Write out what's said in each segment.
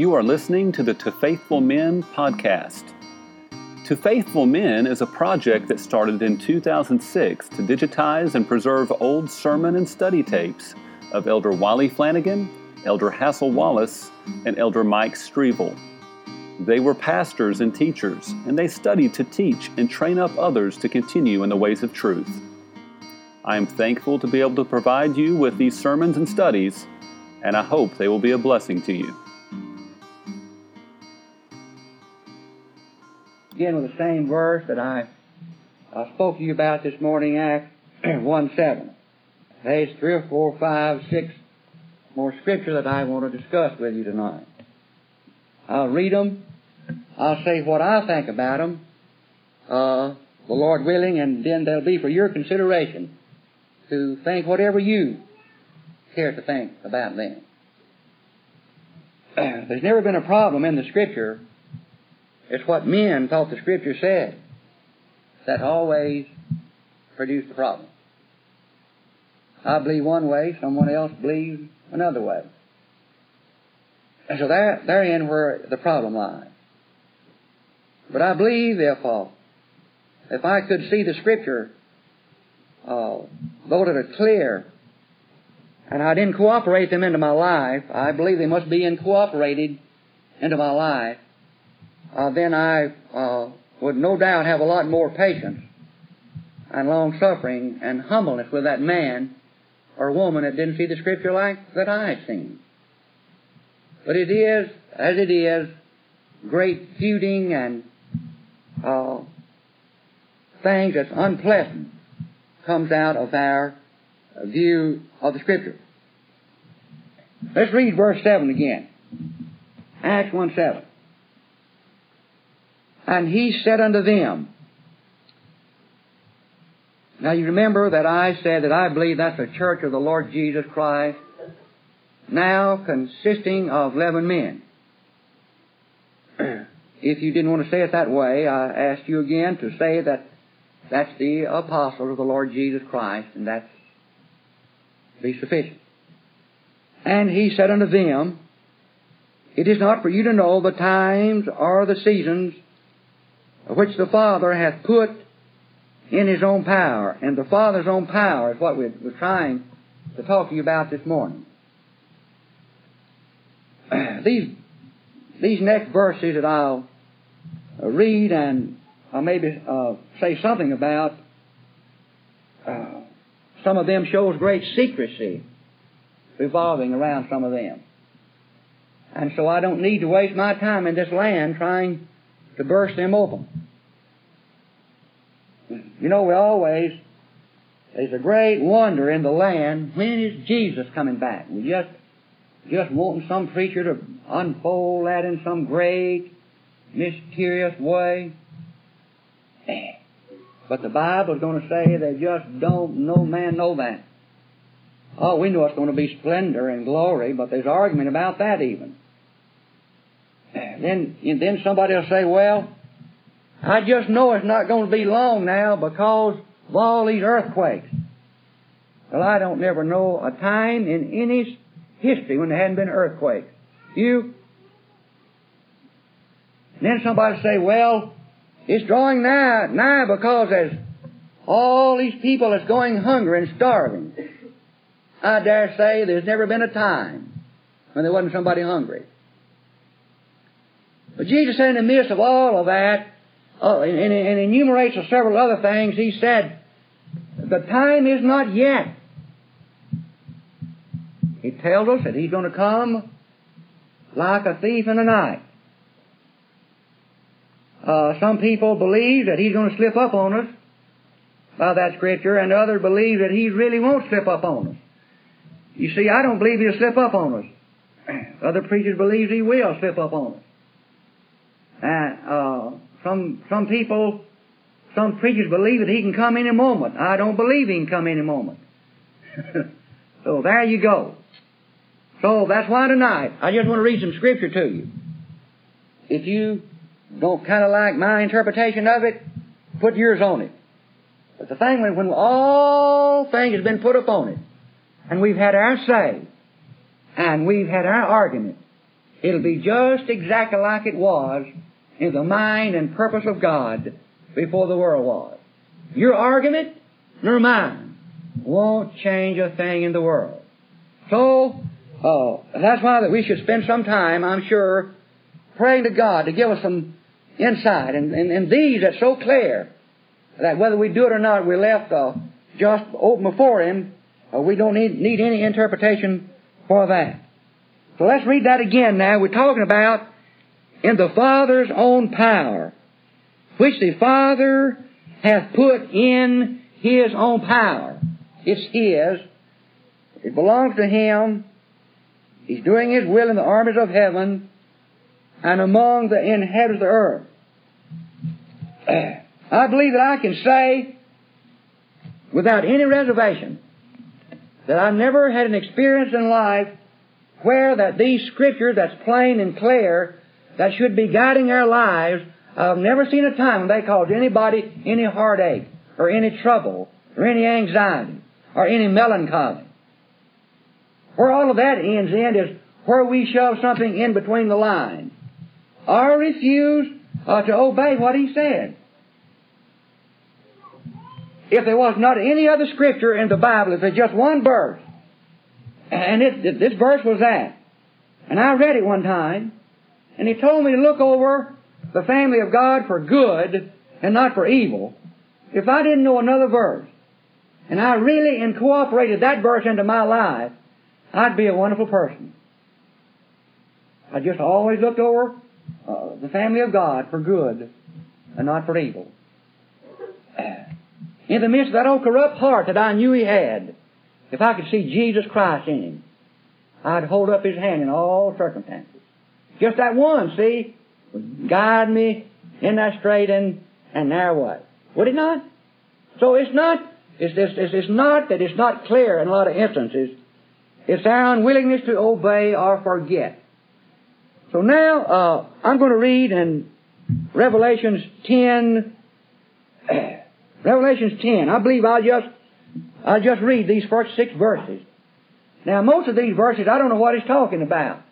You are listening to the To Faithful Men podcast. To Faithful Men is a project that started in 2006 to digitize and preserve old sermon and study tapes of Elder Wiley Flanagan, Elder Hassel Wallace, and Elder Mike Strevel. They were pastors and teachers, and they studied to teach and train up others to continue in the ways of truth. I am thankful to be able to provide you with these sermons and studies, and I hope they will be a blessing to you. Again, with the same verse that I, I spoke to you about this morning, Acts 1 7. There's three or four, five, six more scripture that I want to discuss with you tonight. I'll read them. I'll say what I think about them, uh, the Lord willing, and then they'll be for your consideration to think whatever you care to think about them. There's never been a problem in the Scripture. It's what men thought the Scripture said that always produced the problem. I believe one way, someone else believes another way. And so there, therein where the problem lies. But I believe if, uh, if I could see the Scripture uh, those that clear, and I didn't cooperate them into my life, I believe they must be incorporated into my life, uh, then I uh, would no doubt have a lot more patience and long suffering and humbleness with that man or woman that didn't see the Scripture like that I had seen. But it is, as it is, great feuding and uh, things that's unpleasant comes out of our view of the Scripture. Let's read verse 7 again. Acts 1 7. And he said unto them, now you remember that I said that I believe that's the church of the Lord Jesus Christ, now consisting of eleven men. if you didn't want to say it that way, I asked you again to say that that's the apostles of the Lord Jesus Christ, and that's be sufficient. And he said unto them, It is not for you to know the times or the seasons which the Father hath put in His own power. And the Father's own power is what we're, we're trying to talk to you about this morning. these, these next verses that I'll read and I'll maybe uh, say something about uh, some of them shows great secrecy revolving around some of them. And so I don't need to waste my time in this land trying to burst them open. You know, we always, there's a great wonder in the land, when is Jesus coming back? We just, just wanting some preacher to unfold that in some great, mysterious way. But the Bible's going to say they just don't, no man know that. Oh, we know it's going to be splendor and glory, but there's argument about that even. Eh, then, then somebody will say, well, I just know it's not going to be long now because of all these earthquakes. Well, I don't never know a time in any history when there hadn't been earthquakes. You? And then somebody say, well, it's drawing nigh, nigh because there's all these people that's going hungry and starving. I dare say there's never been a time when there wasn't somebody hungry. But Jesus said in the midst of all of that, uh, and, and, and enumerates several other things, he said, the time is not yet. He tells us that he's going to come like a thief in the night. Uh, some people believe that he's going to slip up on us by that scripture, and others believe that he really won't slip up on us. You see, I don't believe he'll slip up on us. Other preachers believe he will slip up on us. And uh, some some people, some preachers believe that he can come any moment. I don't believe he can come any moment. so there you go. So that's why tonight I just want to read some scripture to you. If you don't kind of like my interpretation of it, put yours on it. But the thing when, when all things has been put upon it, and we've had our say, and we've had our argument, it'll be just exactly like it was in the mind and purpose of God before the world was. Your argument nor mine won't change a thing in the world. So, uh, that's why that we should spend some time, I'm sure, praying to God to give us some insight. And, and, and these are so clear that whether we do it or not, we're left uh, just open before Him. Uh, we don't need, need any interpretation for that. So let's read that again now. We're talking about in the Father's own power, which the Father hath put in His own power. It's His. It belongs to Him. He's doing His will in the armies of heaven and among the inhabitants of the earth. I believe that I can say without any reservation that I never had an experience in life where that these scriptures that's plain and clear that should be guiding our lives, I've never seen a time when they caused anybody any heartache or any trouble or any anxiety or any melancholy. Where all of that ends in is where we shove something in between the lines or refuse uh, to obey what he said. If there was not any other scripture in the Bible, if there's just one verse, and it, this verse was that, and I read it one time, and he told me to look over the family of God for good and not for evil. If I didn't know another verse, and I really incorporated that verse into my life, I'd be a wonderful person. I just always looked over uh, the family of God for good and not for evil. In the midst of that old corrupt heart that I knew he had, if I could see Jesus Christ in him, I'd hold up his hand in all circumstances. Just that one, see, guide me in that straight and, and narrow way. Would it not? So it's not, it's, it's, it's not that it's not clear in a lot of instances. It's our unwillingness to obey or forget. So now, uh, I'm going to read in Revelations 10, Revelations 10. I believe I'll just, I'll just read these first six verses. Now, most of these verses, I don't know what he's talking about.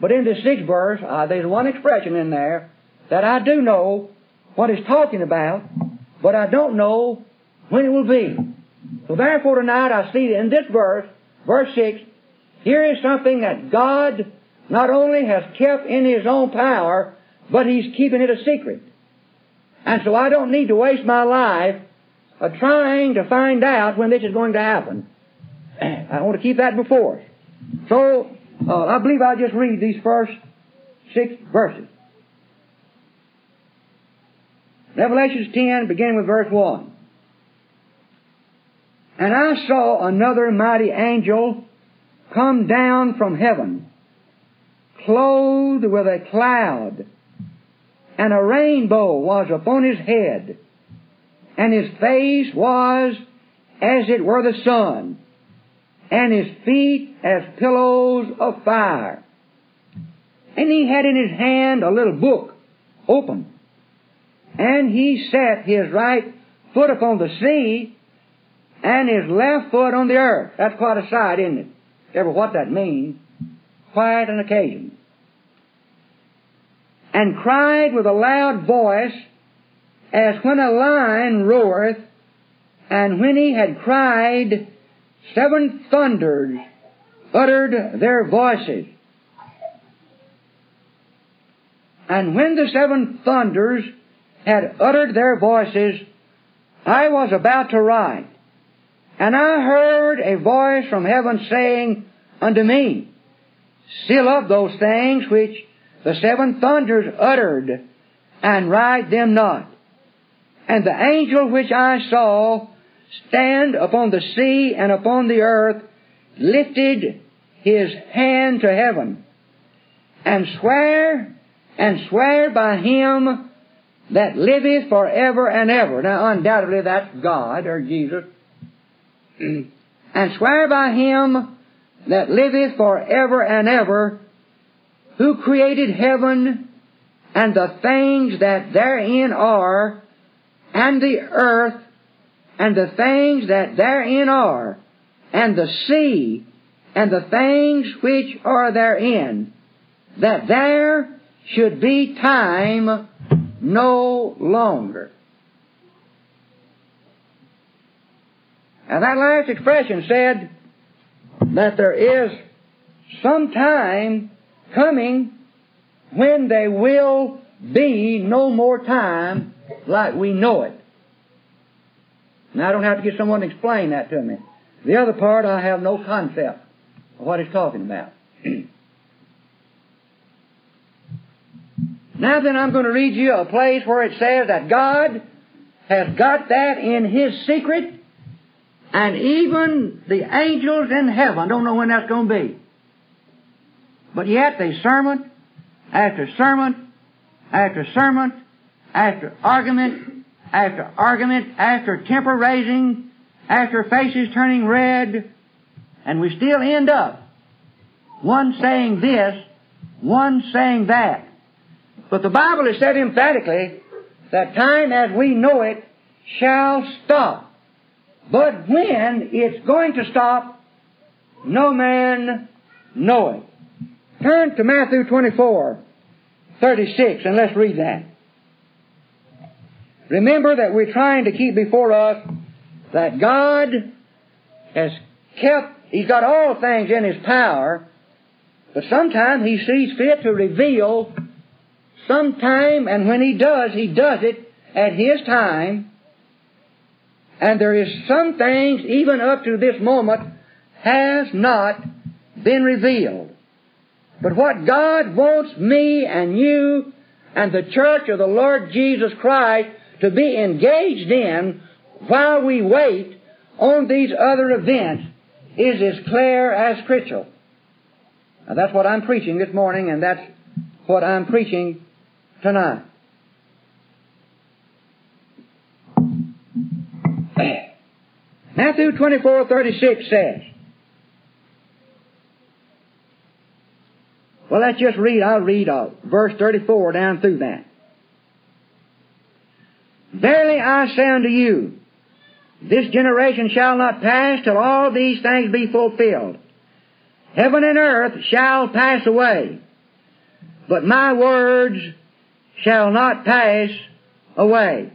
But in this sixth verse, uh, there's one expression in there that I do know what he's talking about, but I don't know when it will be. So therefore tonight I see in this verse, verse 6, here is something that God not only has kept in His own power, but He's keeping it a secret. And so I don't need to waste my life uh, trying to find out when this is going to happen. I want to keep that before us. So, uh, I believe I'll just read these first six verses. Revelations 10, beginning with verse 1. And I saw another mighty angel come down from heaven, clothed with a cloud, and a rainbow was upon his head, and his face was as it were the sun, and his feet as pillows of fire. And he had in his hand a little book open, and he set his right foot upon the sea, and his left foot on the earth. That's quite a sight, isn't it? Ever what that means? Quite an occasion and cried with a loud voice, as when a lion roareth, and when he had cried, seven thunders uttered their voices. And when the seven thunders had uttered their voices, I was about to write. And I heard a voice from heaven saying unto me, Seal up those things which the seven thunders uttered, and write them not. And the angel which I saw stand upon the sea and upon the earth lifted his hand to heaven, and swear, and swear by him that liveth forever and ever. Now undoubtedly that's God or Jesus. and swear by him that liveth forever and ever, who created heaven and the things that therein are, and the earth and the things that therein are, and the sea and the things which are therein, that there should be time no longer. And that last expression said that there is some time coming when there will be no more time like we know it. Now I don't have to get someone to explain that to me. The other part I have no concept of what he's talking about. now then I'm going to read you a place where it says that God has got that in His secret and even the angels in heaven don't know when that's going to be. But yet they sermon after sermon after sermon after argument after argument after temper raising after faces turning red and we still end up one saying this, one saying that. But the Bible has said emphatically that time as we know it shall stop. But when it's going to stop, no man knoweth. Turn to Matthew 24, 36, and let's read that. Remember that we're trying to keep before us that God has kept, He's got all things in His power, but sometimes He sees fit to reveal sometime, and when He does, He does it at His time, and there is some things, even up to this moment, has not been revealed. But what God wants me and you and the church of the Lord Jesus Christ to be engaged in while we wait on these other events is as clear as crystal. Now that's what I'm preaching this morning and that's what I'm preaching tonight. Matthew 24, 36 says, Well, let's just read, I'll read uh, verse 34 down through that. Verily I say unto you, this generation shall not pass till all these things be fulfilled. Heaven and earth shall pass away, but my words shall not pass away.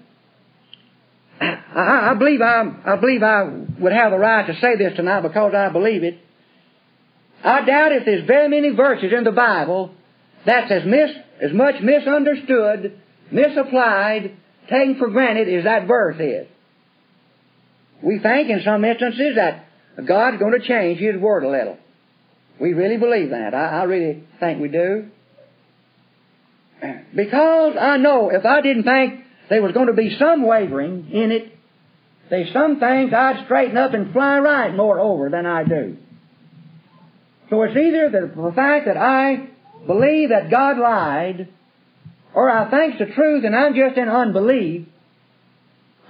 I, I, believe I, I believe I would have the right to say this tonight because I believe it. I doubt if there's very many verses in the Bible that's as mis, as much misunderstood, misapplied, taken for granted as that verse is. We think in some instances that God's going to change His Word a little. We really believe that. I, I really think we do. Because I know if I didn't think there was going to be some wavering in it. There's some things I'd straighten up and fly right more over than I do. So it's either the fact that I believe that God lied, or I think the truth and I'm just in unbelief,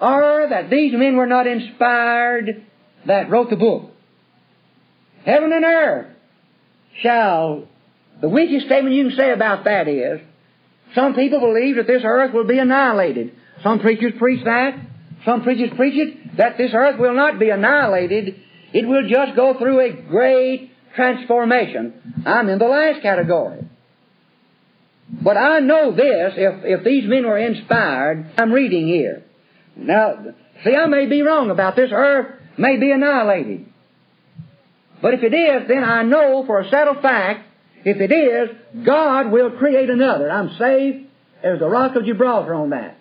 or that these men were not inspired that wrote the book. Heaven and earth shall, the weakest statement you can say about that is, some people believe that this earth will be annihilated. Some preachers preach that. Some preachers preach it that this earth will not be annihilated. It will just go through a great transformation. I'm in the last category. But I know this, if, if these men were inspired, I'm reading here. Now, see, I may be wrong about this. Earth may be annihilated. But if it is, then I know for a settled fact if it is, God will create another. I'm safe as the rock of Gibraltar on that.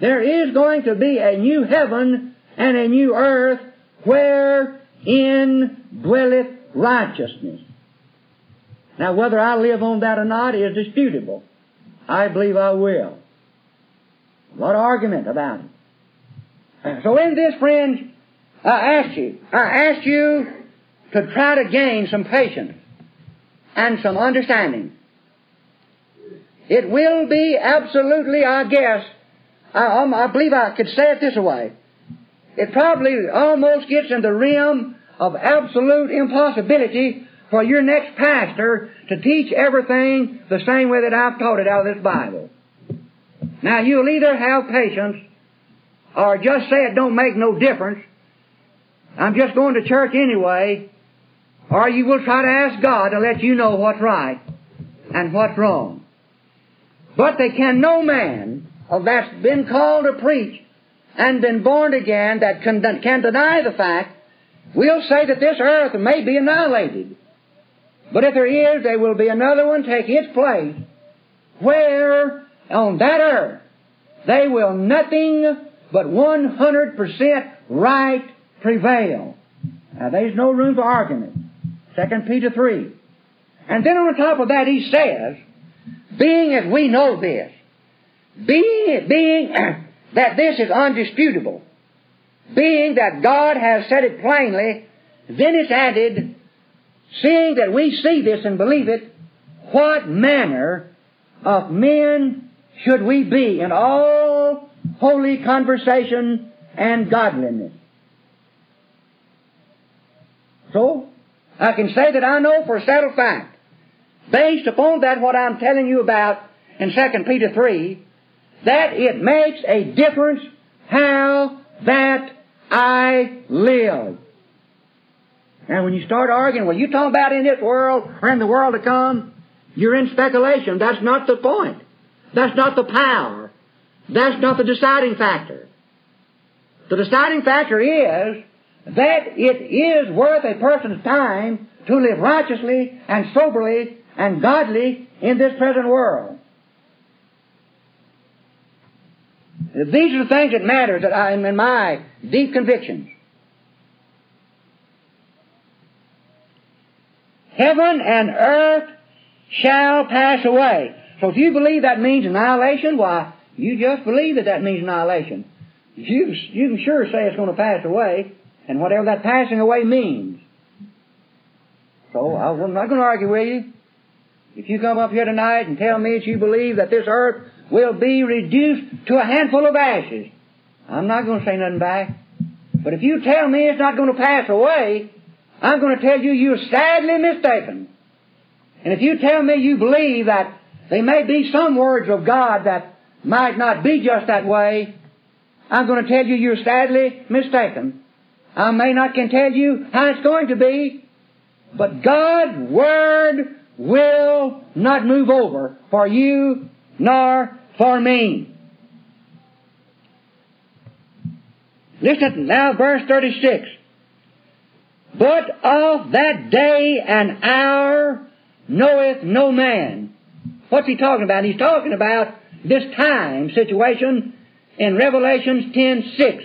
There is going to be a new heaven and a new earth wherein dwelleth righteousness. Now, whether I live on that or not is disputable. I believe I will. What argument about it? So in this, friends, I ask you, I ask you to try to gain some patience and some understanding. It will be absolutely, I guess, I, um, I believe I could say it this way. It probably almost gets in the realm of absolute impossibility for your next pastor to teach everything the same way that I've taught it out of this Bible. Now you'll either have patience or just say it don't make no difference. I'm just going to church anyway or you will try to ask God to let you know what's right. and what's wrong. But they can no man of that's been called to preach and been born again that can, can deny the fact, we'll say that this earth may be annihilated. But if there is, there will be another one take its place where on that earth they will nothing but 100% right prevail. Now there's no room for argument. 2 Peter 3. And then on top of that he says, being as we know this, being, being that this is undisputable, being that God has said it plainly, then it's added, seeing that we see this and believe it, what manner of men should we be in all holy conversation and godliness? So, I can say that I know for a settled fact, based upon that what I'm telling you about in 2 Peter 3, that it makes a difference how that I live. And when you start arguing, well, you talk about in this world or in the world to come, you're in speculation. That's not the point. That's not the power. That's not the deciding factor. The deciding factor is that it is worth a person's time to live righteously and soberly and godly in this present world. These are the things that matter that I, am in my deep convictions. Heaven and earth shall pass away. So if you believe that means annihilation, why, you just believe that that means annihilation. You, you can sure say it's going to pass away, and whatever that passing away means. So I'm not going to argue with you. If you come up here tonight and tell me that you believe that this earth will be reduced to a handful of ashes. I'm not going to say nothing back. But if you tell me it's not going to pass away, I'm going to tell you you're sadly mistaken. And if you tell me you believe that there may be some words of God that might not be just that way, I'm going to tell you you're sadly mistaken. I may not can tell you how it's going to be, but God's Word will not move over for you nor for me. Listen now, verse 36. But of that day and hour knoweth no man. What's he talking about? He's talking about this time situation in Revelations 10:6.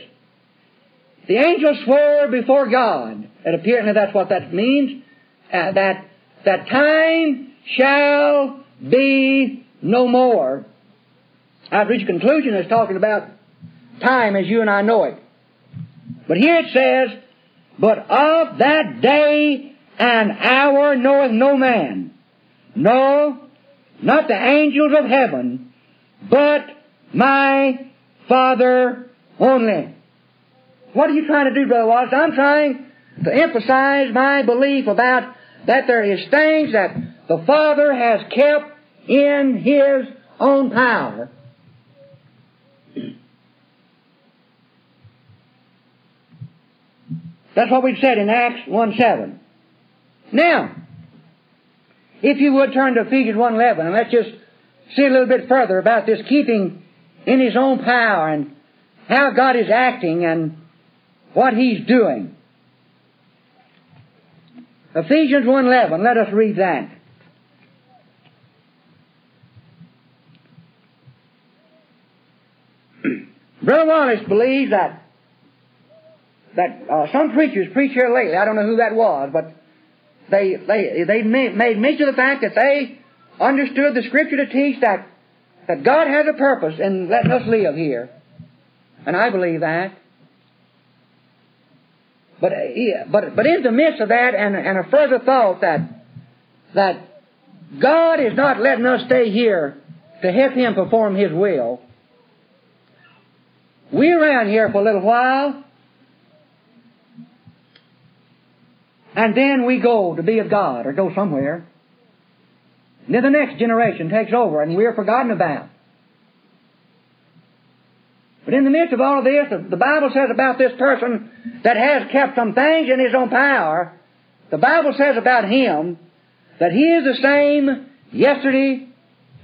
The angel swore before God. And apparently that's what that means. Uh, that that time shall be no more. I've reached a conclusion as talking about time as you and I know it. But here it says, But of that day and hour knoweth no man. No, not the angels of heaven, but my Father only. What are you trying to do, Brother Wallace? I'm trying to emphasize my belief about that there is things that the Father has kept in His own power That's what we said in Acts 1 7. Now, if you would turn to Ephesians 1.11 and let's just see a little bit further about this keeping in His own power and how God is acting and what He's doing. Ephesians 1.11, let us read that. Brother Wallace believes that that uh, some preachers preach here lately. I don't know who that was, but they they they made, mention of the fact that they understood the Scripture to teach that that God has a purpose in letting us live here, and I believe that. But uh, but but in the midst of that, and and a further thought that that God is not letting us stay here to help Him perform His will. We're around here for a little while, And then we go to be of God or go somewhere. And then the next generation takes over and we're forgotten about. But in the midst of all of this, the Bible says about this person that has kept some things in his own power, the Bible says about him that he is the same yesterday,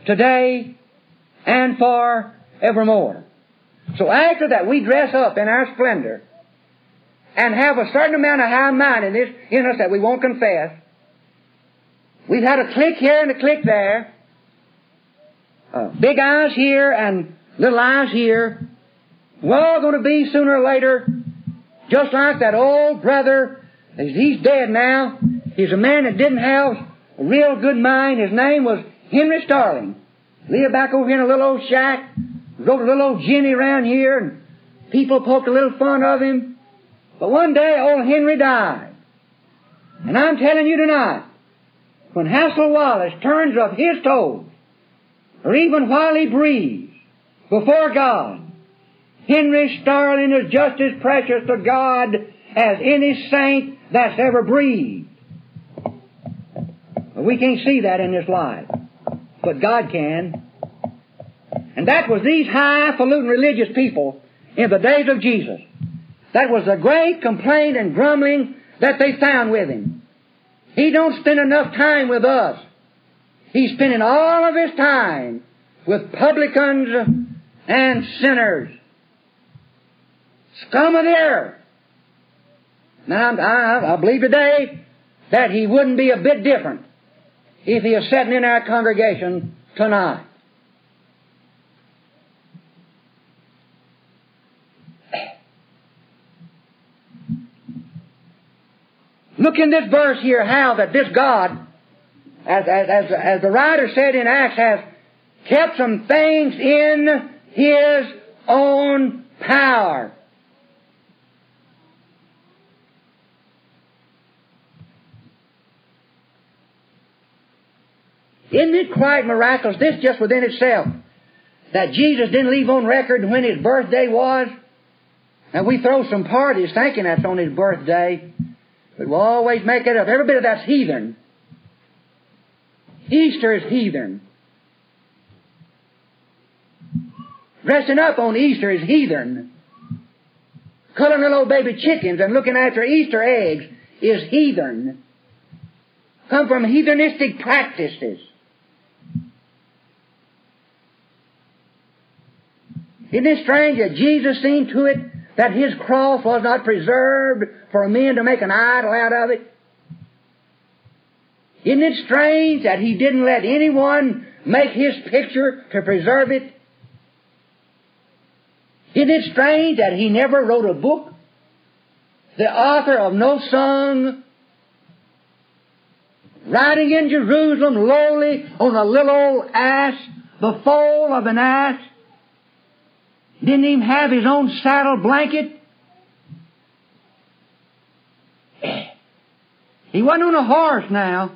today, and for evermore. So after that, we dress up in our splendor and have a certain amount of high-mindedness in us that we won't confess. We've had a clique here and a clique there. Uh, big eyes here and little eyes here. We're all going to be sooner or later just like that old brother. He's dead now. He's a man that didn't have a real good mind. His name was Henry Starling. Lived back over here in a little old shack. Rode a little old Jenny around here, and people poked a little fun of him. But one day, old Henry died. And I'm telling you tonight, when Hassel Wallace turns up his toes, or even while he breathes, before God, Henry Starling is just as precious to God as any saint that's ever breathed. We can't see that in this life, but God can. And that was these highfalutin religious people in the days of Jesus. That was the great complaint and grumbling that they found with him. He don't spend enough time with us. He's spending all of his time with publicans and sinners. Scum of the earth. Now, I, I believe today that he wouldn't be a bit different if he is sitting in our congregation tonight. Look in this verse here how that this God, as, as, as, as the writer said in Acts, has kept some things in His own power. Isn't it quite miraculous, this just within itself, that Jesus didn't leave on record when His birthday was? And we throw some parties thinking that's on His birthday, but we'll always make it up. Every bit of that's heathen. Easter is heathen. Dressing up on Easter is heathen. Coloring little baby chickens and looking after Easter eggs is heathen. Come from heathenistic practices. Isn't it strange that Jesus seen to it that His cross was not preserved for men to make an idol out of it? Isn't it strange that He didn't let anyone make His picture to preserve it? Isn't it strange that He never wrote a book? The author of no song, riding in Jerusalem lowly on a little old ass, the foal of an ass, didn't even have his own saddle blanket. He wasn't on a horse now.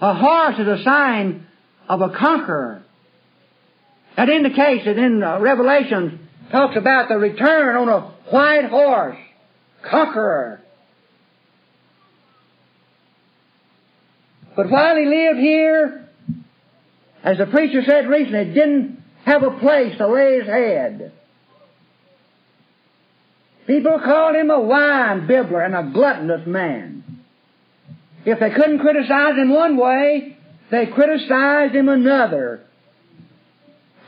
A horse is a sign of a conqueror. That indicates that in uh, Revelation talks about the return on a white horse, conqueror. But while he lived here, as the preacher said recently, didn't have a place to lay his head. People called him a wine bibbler and a gluttonous man. If they couldn't criticize him one way, they criticized him another.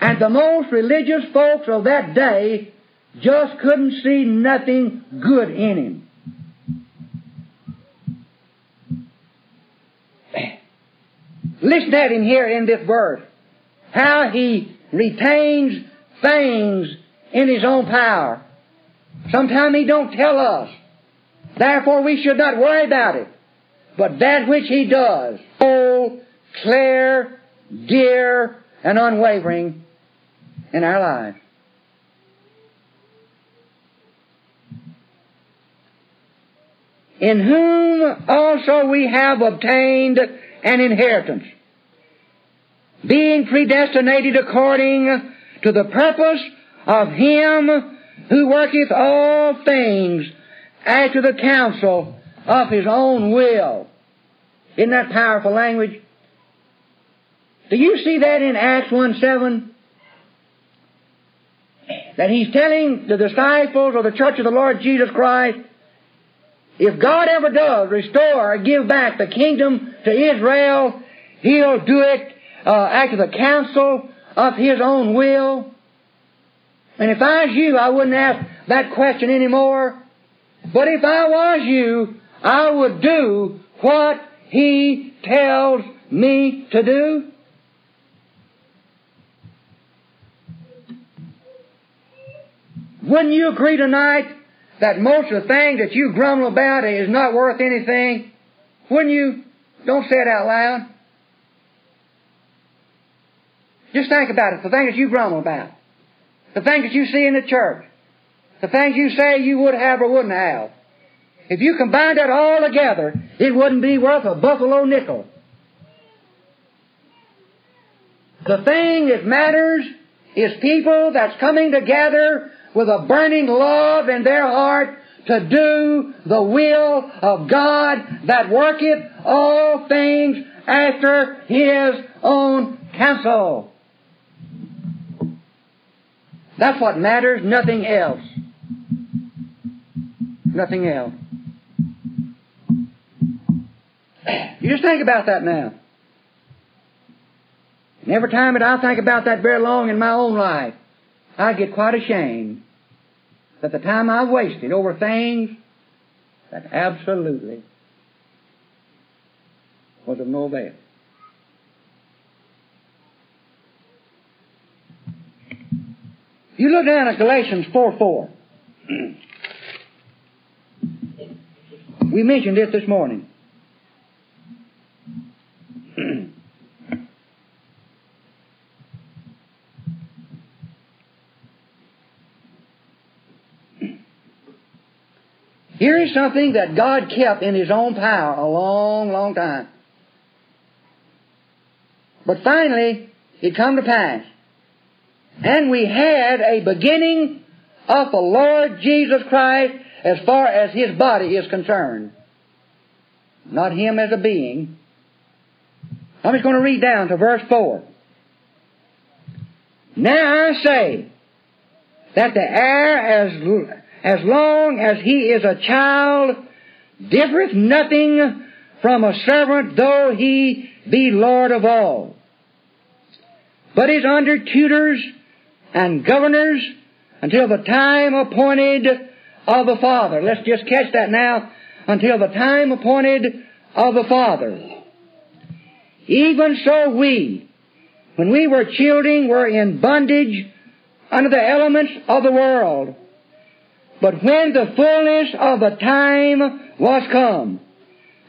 And the most religious folks of that day just couldn't see nothing good in him. Listen at him here in this verse. How he retains things in his own power. Sometimes He don't tell us. Therefore we should not worry about it. But that which He does, whole, clear, dear, and unwavering in our lives. In whom also we have obtained an inheritance, being predestinated according to the purpose of Him who worketh all things after the counsel of his own will. Isn't that powerful language? Do you see that in Acts 1 7? That he's telling the disciples or the church of the Lord Jesus Christ, if God ever does restore or give back the kingdom to Israel, he'll do it uh, after the counsel of his own will? And if I was you, I wouldn't ask that question anymore. But if I was you, I would do what he tells me to do. Wouldn't you agree tonight that most of the things that you grumble about is not worth anything? Wouldn't you? Don't say it out loud. Just think about it. The things that you grumble about. The things that you see in the church. The things you say you would have or wouldn't have. If you combined that all together, it wouldn't be worth a buffalo nickel. The thing that matters is people that's coming together with a burning love in their heart to do the will of God that worketh all things after His own counsel. That's what matters, nothing else. Nothing else. You just think about that now. And every time that I think about that very long in my own life, I get quite ashamed that the time I've wasted over things that absolutely was of no avail. You look down at Galatians 4 4. we mentioned it this morning. Here is something that God kept in His own power a long, long time. But finally, it come to pass. And we had a beginning of the Lord Jesus Christ as far as His body is concerned. Not Him as a being. I'm just going to read down to verse 4. Now I say that the heir as as long as he is a child, differeth nothing from a servant, though he be Lord of all. But is under tutors and governors until the time appointed of the Father. Let's just catch that now. Until the time appointed of the Father. Even so we, when we were children, were in bondage under the elements of the world. But when the fullness of the time was come,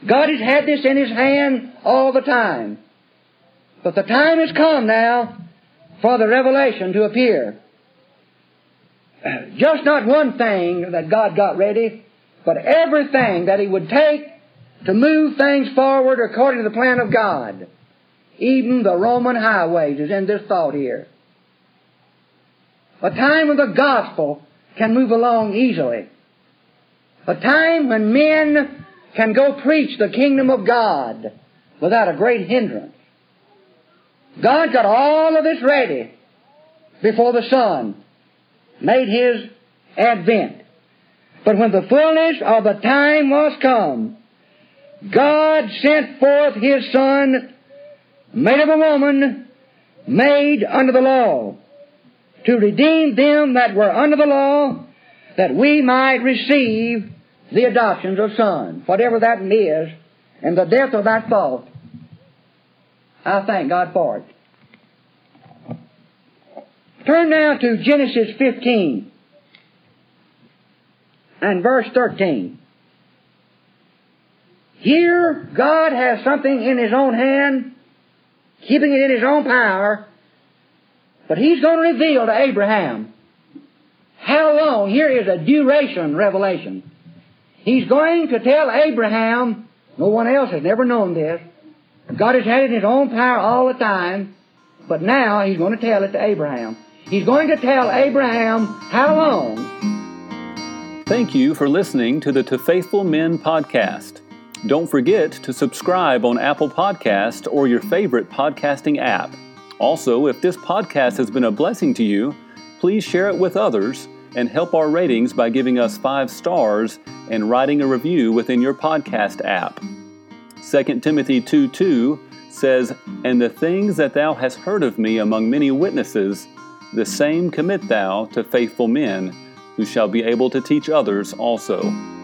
God has had this in His hand all the time. But the time has come now for the revelation to appear. Just not one thing that God got ready, but everything that He would take to move things forward according to the plan of God. Even the Roman highways is in this thought here. A time of the gospel can move along easily. A time when men can go preach the kingdom of God without a great hindrance. God got all of this ready before the Son made His advent. But when the fullness of the time was come, God sent forth His Son, made of a woman, made under the law, to redeem them that were under the law, that we might receive the adoptions of sons. Whatever that is, and the death of that thought, I thank God for it. Turn now to Genesis 15 and verse 13. Here, God has something in His own hand, keeping it in His own power, but he's going to reveal to Abraham how long. Here is a duration revelation. He's going to tell Abraham, no one else has never known this. God has had it in his own power all the time, but now he's going to tell it to Abraham. He's going to tell Abraham how long. Thank you for listening to the To Faithful Men podcast. Don't forget to subscribe on Apple Podcast or your favorite podcasting app. Also, if this podcast has been a blessing to you, please share it with others and help our ratings by giving us five stars and writing a review within your podcast app. 2 Timothy 2 2 says, And the things that thou hast heard of me among many witnesses, the same commit thou to faithful men, who shall be able to teach others also.